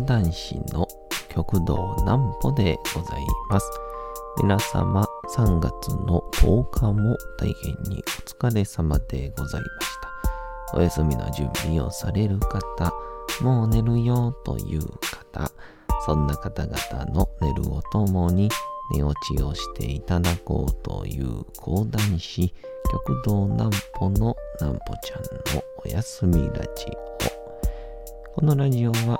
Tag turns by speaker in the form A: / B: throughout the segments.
A: 講談師の極道南歩でございます。皆様3月の10日も大変にお疲れ様でございました。お休みの準備をされる方、もう寝るよという方、そんな方々の寝るをともに寝落ちをしていただこうという講談師、極道南歩の南歩ちゃんのおやすみラジオ。このラジオは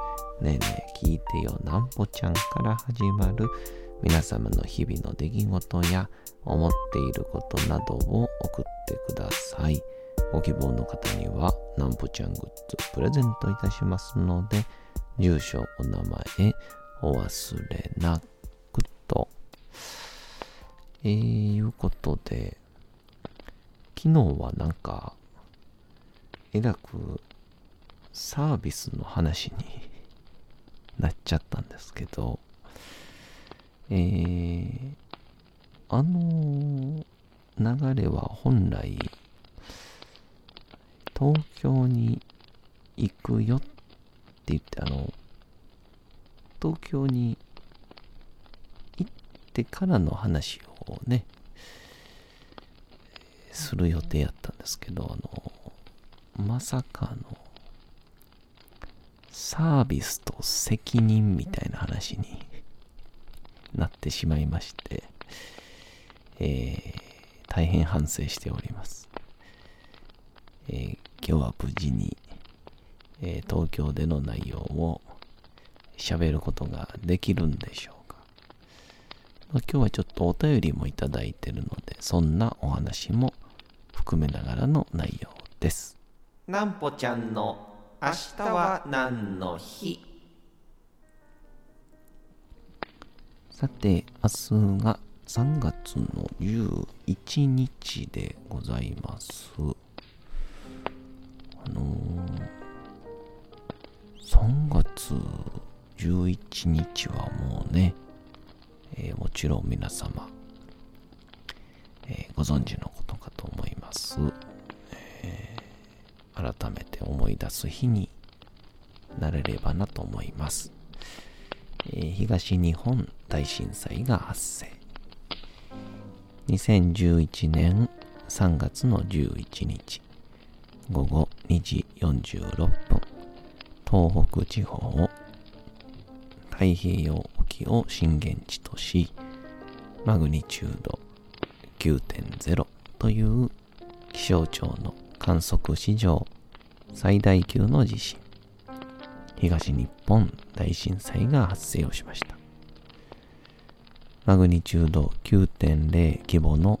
A: ねえねえ聞いてよなんぽちゃんから始まる皆様の日々の出来事や思っていることなどを送ってください。ご希望の方にはなんぽちゃんグッズプレゼントいたしますので、住所、お名前、お忘れなくと。えー、いうことで、昨日はなんか、えらくサービスの話になっちゃったんですけど、えー、あの流れは本来、東京に行くよって言って、あの、東京に行ってからの話をね、する予定やったんですけど、あの、まさかの、サービスと責任みたいな話になってしまいまして、えー、大変反省しております。えー、今日は無事に、えー、東京での内容を喋ることができるんでしょうか。ま、今日はちょっとお便りもいただいてるので、そんなお話も含めながらの内容です。なんぽちゃんの明日は何の日？さて、明日が3月の11日でございます。あのー、3月11日はもうね、えー、もちろん皆様、えー、ご存知のことかと思います。えー、改めて思い出す日になれればなと思います。えー、東日本大震災が発生。2011年3月の11日午後2時46分東北地方を太平洋沖を震源地としマグニチュード9.0という気象庁の観測史上最大級の地震。東日本大震災が発生をしました。マグニチュード9.0規模の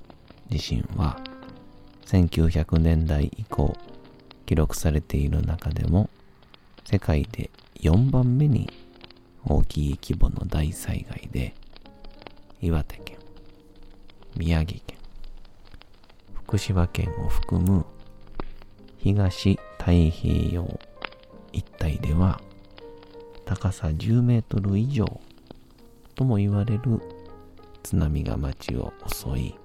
A: 地震は1900年代以降記録されている中でも世界で4番目に大きい規模の大災害で岩手県、宮城県、福島県を含む東太平洋一帯では高さ10メートル以上とも言われる津波が町を襲い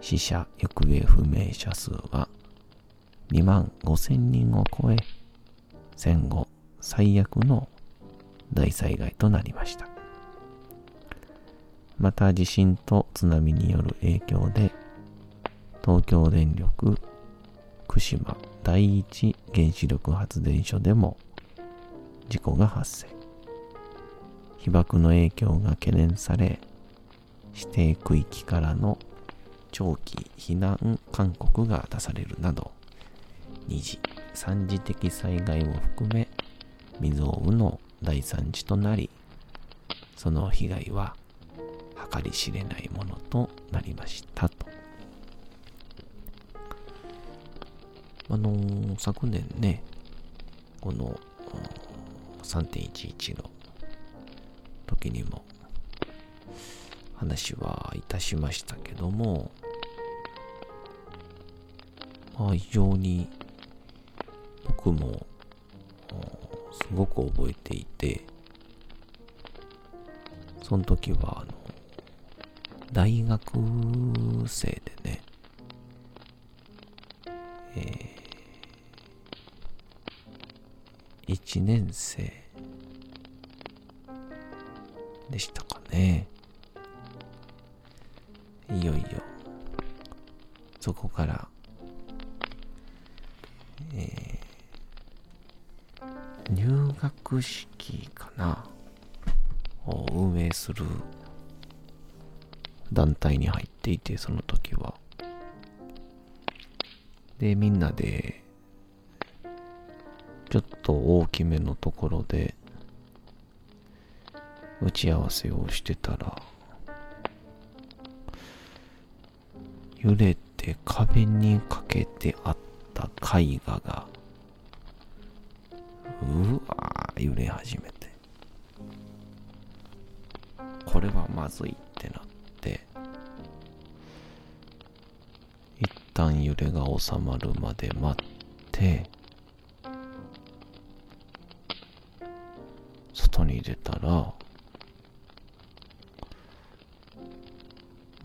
A: 死者・行方不明者数は2万5千人を超え戦後最悪の大災害となりました。また地震と津波による影響で東京電力福島第一原子力発電所でも事故が発生被爆の影響が懸念され指定区域からの長期避難勧告が出されるなど二次三次的災害も含め未曾有の大惨事となりその被害は計り知れないものとなりましたと。あのー、昨年ねこの3.11の時にも話はいたしましたけども、まあ非常に僕もすごく覚えていて、その時はあの、大学生でね、1年生でしたかね。いよいよ、そこから、えー、入学式かなを運営する団体に入っていて、その時は。で、みんなで、ちょっと大きめのところで、打ち合わせをしてたら、揺れて壁にかけてあった絵画が、うわー揺れ始めて。これはまずいってなって、一旦揺れが収まるまで待って、外に出たら、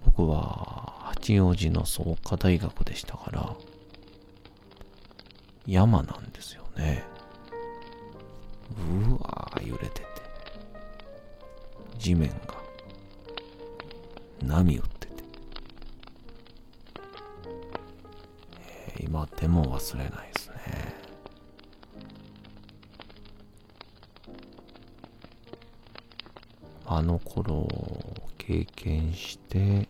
A: 僕は八王子の創価大学でしたから、山なんですよね。うわー揺れてて。地面が波打ってて、えー、今でも忘れないですあの頃を経験して、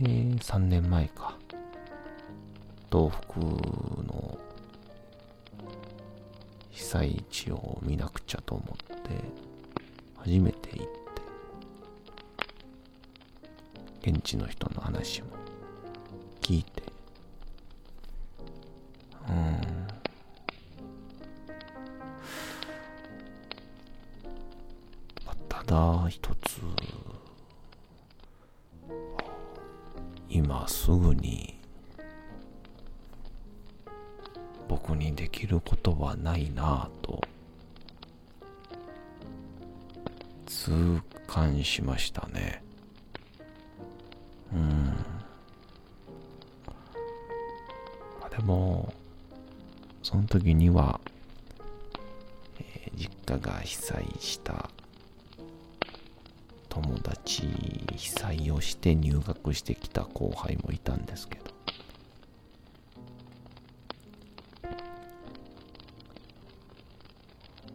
A: で、3年前か。東北の被災地を見なくちゃと思って、初めて行って、現地の人の話も聞いて、一つ、今すぐに僕にできることはないなぁと痛感しましたね。うん。でもその時には、えー、実家が被災したして入学してきた後輩もいたんですけど。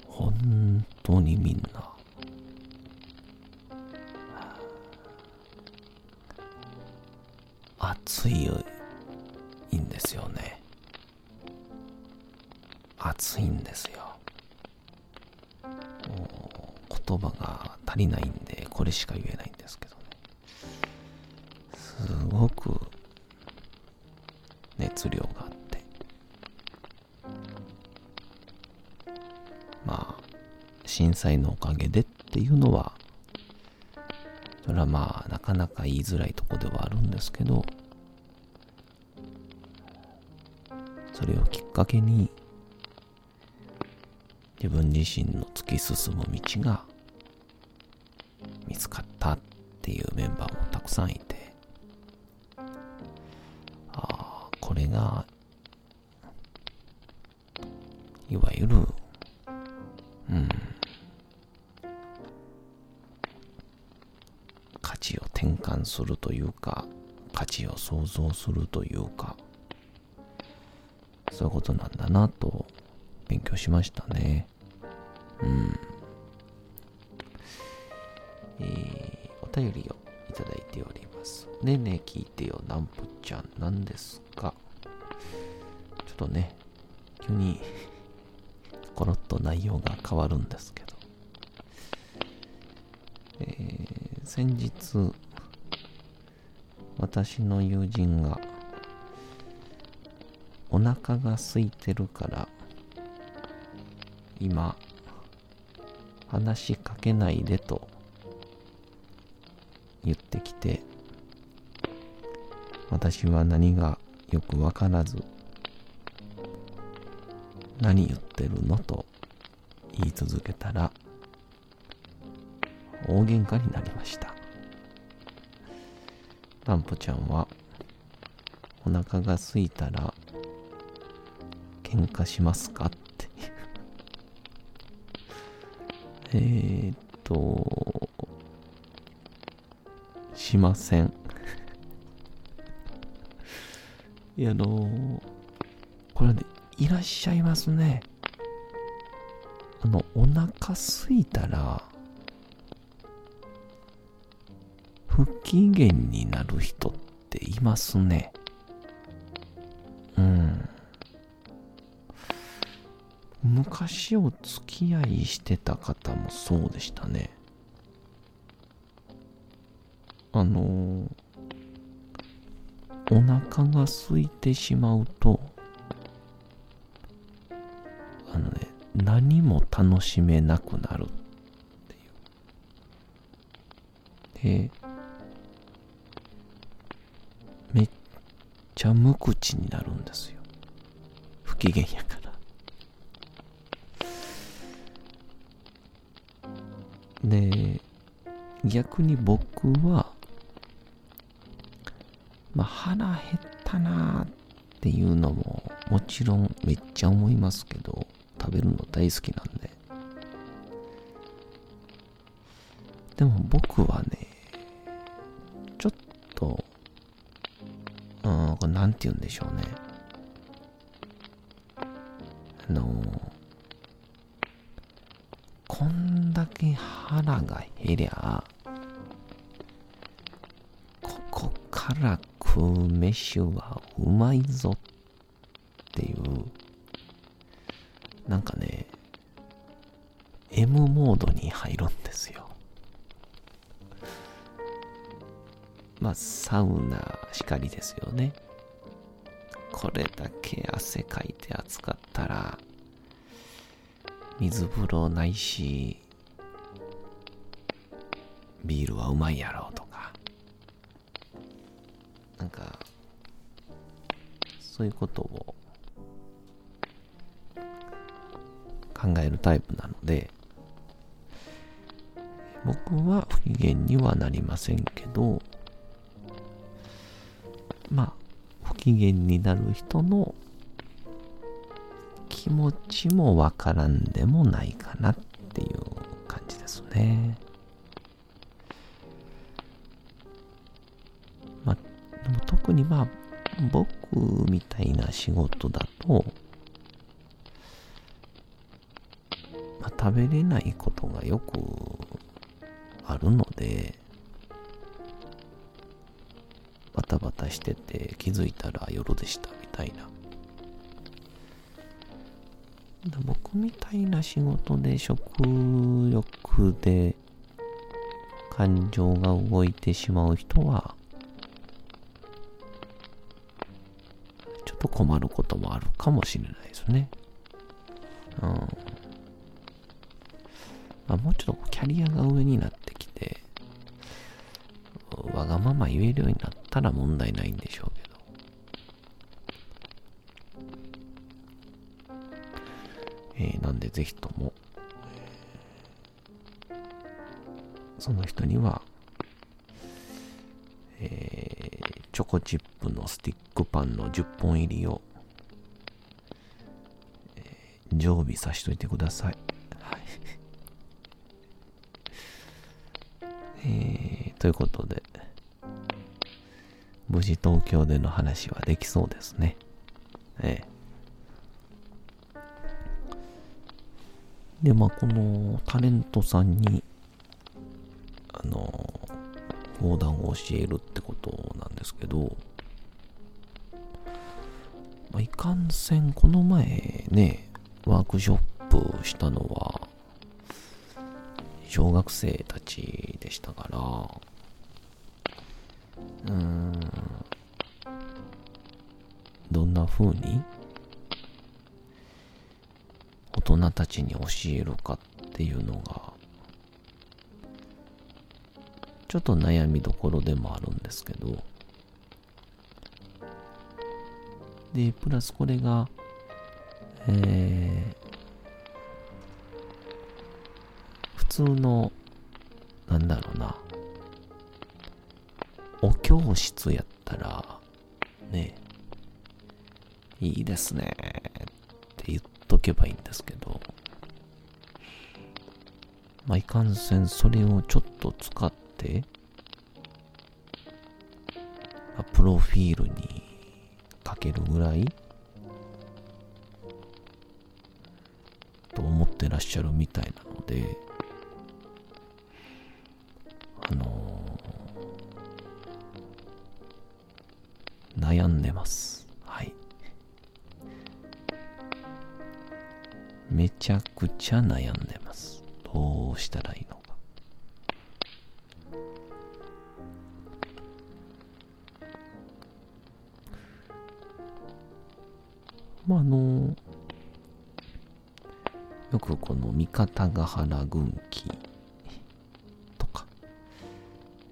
A: 本当にみんな。暑いよ災のおかげでっていうのはそれはまあなかなか言いづらいとこではあるんですけどそれをきっかけに自分自身の突き進む道が見つかったっていうメンバーもたくさんいてああこれがいわゆるするというか価値を創造するというかそういうことなんだなと勉強しましたね。うん。えー、お便りをいただいております。ねえねえ聞いてよ、なんぽちゃん、なんですかちょっとね、急にコロッと内容が変わるんですけど。えー、先日、私の友人がお腹が空いてるから今話しかけないでと言ってきて、私は何がよくわからず、何言ってるのと言い続けたら、大喧嘩になりました。ランポちゃんは、お腹が空いたら、喧嘩しますかって えっと、しません いや、あのこれね、いらっしゃいますね。あの、お腹すいたら、不機嫌になる人っていますね。うん。昔お付き合いしてた方もそうでしたね。あの、お腹が空いてしまうと、あのね、何も楽しめなくなるっていう。で、めっちゃ無口になるんですよ。不機嫌やから。で、逆に僕は、まあ、腹減ったなーっていうのももちろんめっちゃ思いますけど、食べるの大好きなんで。でも僕はね、て言うんでしょうね。あのこんだけ腹が減りゃ、ここから食う飯はうまいぞっていう、なんかね、M モードに入るんですよ。まあ、サウナしかりですよね。これだけ汗かいて暑かったら、水風呂ないし、ビールはうまいやろうとか、なんか、そういうことを考えるタイプなので、僕は不機嫌にはなりませんけど、機嫌になる人の気持ちもわからんでもないかなっていう感じですね。まあ、でも特にまあ、僕みたいな仕事だと、まあ、食べれないことがよくあるので、タバタしてて気づいたら夜でしたみたいな僕みたいな仕事で食欲で感情が動いてしまう人は、ちょっと困ることもあるかもしれないですね。うん。まあ、もうちょっとキャリアが上になってきて、わがまま言えるようになったら問題ないんでしょうけど。えー、なんでぜひとも、その人には、えー、チョコチップのスティックパンの10本入りを、えー、常備さしといてください。はい。えー、ということで、無事東京での話はできそうですね。ええで、まあ、このタレントさんに、あの、講談を教えるってことなんですけど、まあ、いかんせん、この前ね、ワークショップしたのは、小学生たちでしたから、うん、な風に大人たちに教えるかっていうのがちょっと悩みどころでもあるんですけど、で、プラスこれが、えー、普通の、なんだろうな、お教室やったら、ね、いいですねって言っとけばいいんですけど、まあ、いかんせんそれをちょっと使って、まあ、プロフィールに書けるぐらいと思ってらっしゃるみたいなので、あのー、悩んでます。ちゃくちゃ悩んでます。どうしたらいいのか。まあ、あのよくこの三方ヶ原軍記とか、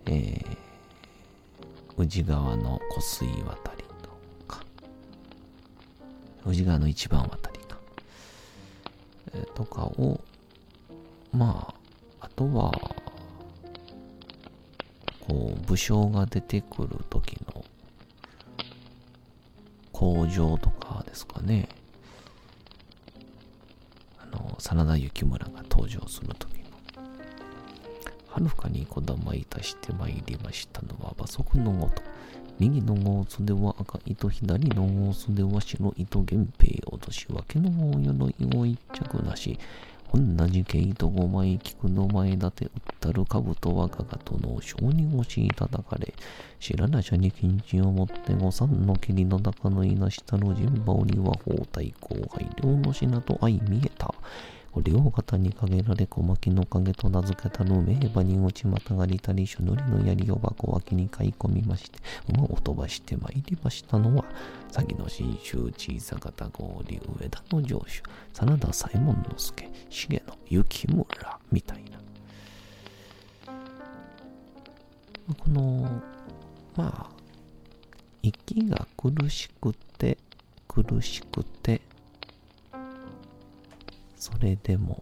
A: えー、宇治川の湖水渡りとか、宇治川の一番渡り、とかを、まあ、あとは、こう、武将が出てくる時の工場とかですかね。あの真田幸村が登場する時のはるかにこだまいたしてまいりましたのは馬足のごと右のゴーツでは赤糸左のゴーツでは白糸源平落とし分けの鎧を一着なし同じ毛糸五枚菊の前立て打ったる兜はかがとの小に押し叩かれ、白らしゃに金地を持って五三の霧の高の稲下の陣羽織は包帯後輩両の品と相見えた。両肩にかけられ小牧の影と名付けたる名馬に落ちまたがりたりしゅのりの槍を箱脇に買い込みまして馬を飛ばしてまいりましたのは先の新州小さかた氷上田の城主真田左衛門之助重野幸村みたいな。このまあ息が苦しくて苦しくてそれでも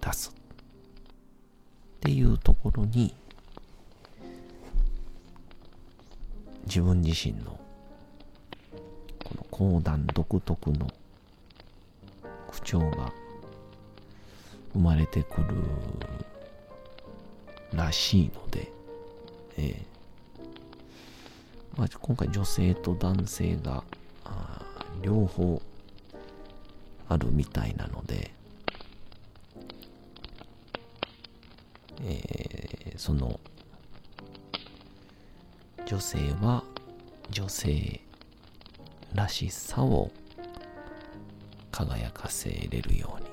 A: 出すっていうところに自分自身のこの講談独特の口調が生まれてくるらしいので、えーまあ、今回女性と男性が両方あるみたいなので、えー、その女性は女性らしさを輝かせれるように。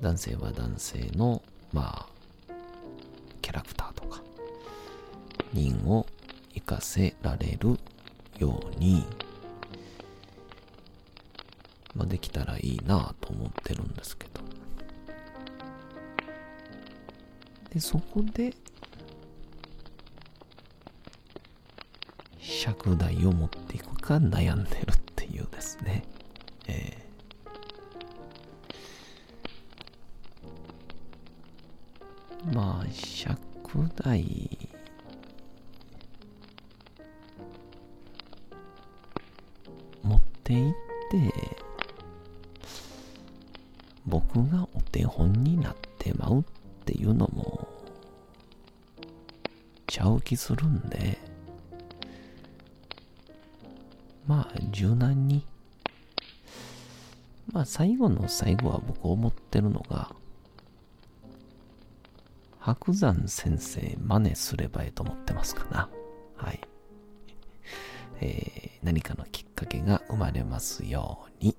A: 男性は男性のまあキャラクターとか人を活かせられるように。まあ、できたらいいなと思ってるんですけど。で、そこで、尺台を持っていくか悩んでる最後の最後は僕思ってるのが白山先生真似すればええと思ってますかなはいえー、何かのきっかけが生まれますように。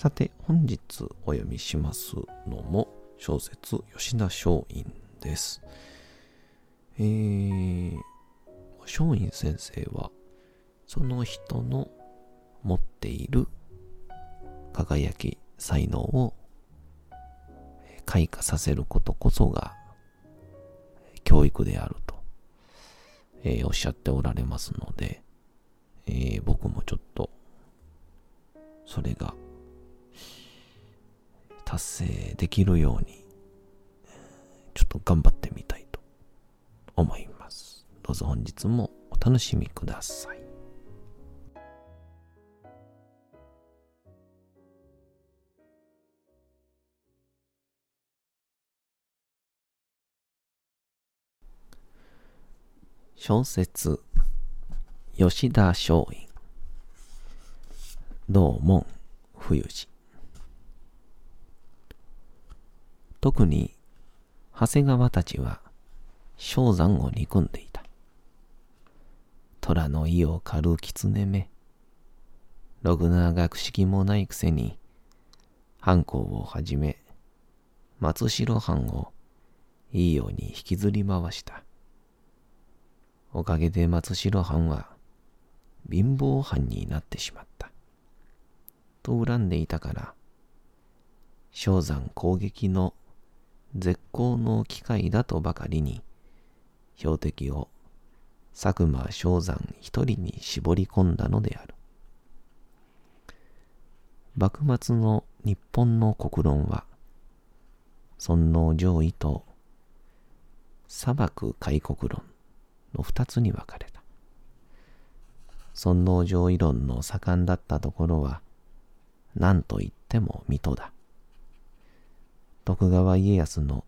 A: さて、本日お読みしますのも小説吉田松陰です。えー、松陰先生はその人の持っている輝き、才能を開花させることこそが教育であると、えー、おっしゃっておられますので、えー、僕もちょっとそれが達成できるようにちょっと頑張ってみたいと思います。どうぞ本日もお楽しみください。小説吉田松陰道門冬治特に長谷川たちは正山を憎んでいた。虎の意を狩る狐目ろくな学識もないくせに藩校をはじめ松代藩をいいように引きずり回した。おかげで松代藩は貧乏藩になってしまった。と恨んでいたから、正山攻撃の絶好の機会だとばかりに、標的を佐久間正山一人に絞り込んだのである。幕末の日本の国論は、尊王攘夷と砂漠開国論の二つに分かれた。尊王攘夷論の盛んだったところは、何と言っても水戸だ。徳川家康の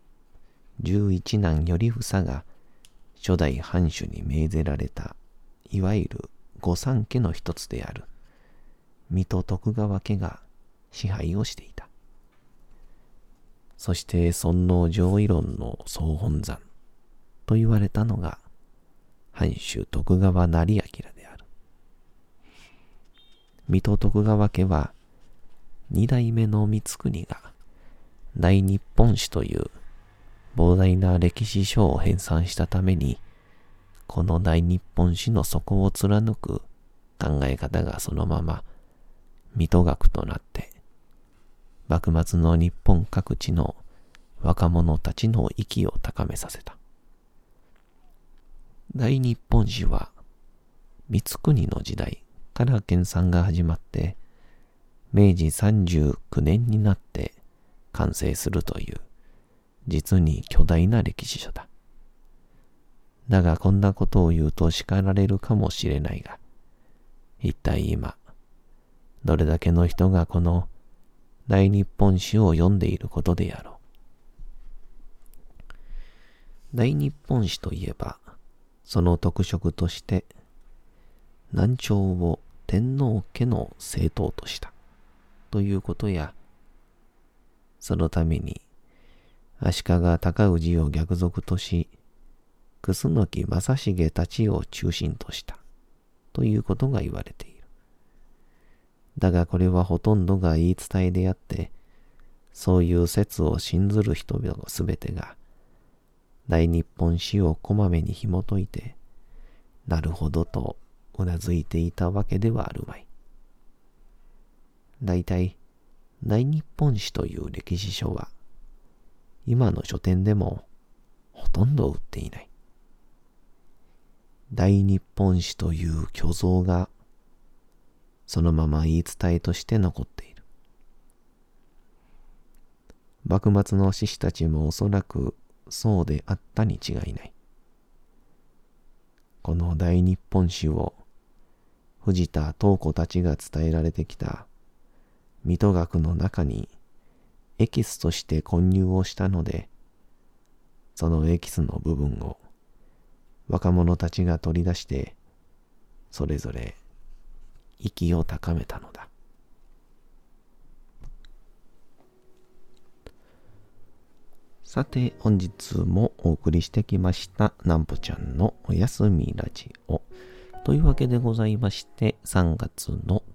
A: 十一男頼房が初代藩主に命ぜられた、いわゆる御三家の一つである、水戸徳川家が支配をしていた。そして尊王攘夷論の総本山と言われたのが藩主徳川成明である。水戸徳川家は、二代目の光国が、大日本史という膨大な歴史書を編纂したために、この大日本史の底を貫く考え方がそのまま水戸学となって、幕末の日本各地の若者たちの息を高めさせた。大日本史は、三国の時代から研鑽が始まって、明治39年になって完成するという、実に巨大な歴史書だ。だがこんなことを言うと叱られるかもしれないが、一体今、どれだけの人がこの大日本史を読んでいることであろう。大日本史といえば、その特色として、南朝を天皇家の政党としたということや、そのために足利尊氏を逆賊とし、楠木正成たちを中心としたということが言われている。だがこれはほとんどが言い伝えであって、そういう説を信ずる人々すべてが大日本史をこまめに紐解いて、なるほどとうなずいていたわけではあるまい。大体、大日本史という歴史書は、今の書店でもほとんど売っていない。大日本史という虚像が、そのまま言い伝えとして残っている。幕末の志士たちもおそらくそうであったに違いない。この大日本史を藤田東子たちが伝えられてきた水戸学の中にエキスとして混入をしたので、そのエキスの部分を若者たちが取り出して、それぞれ息を高めたのだ。さて、本日もお送りしてきました、なんぽちゃんのおやすみラジオ。というわけでございまして、3月の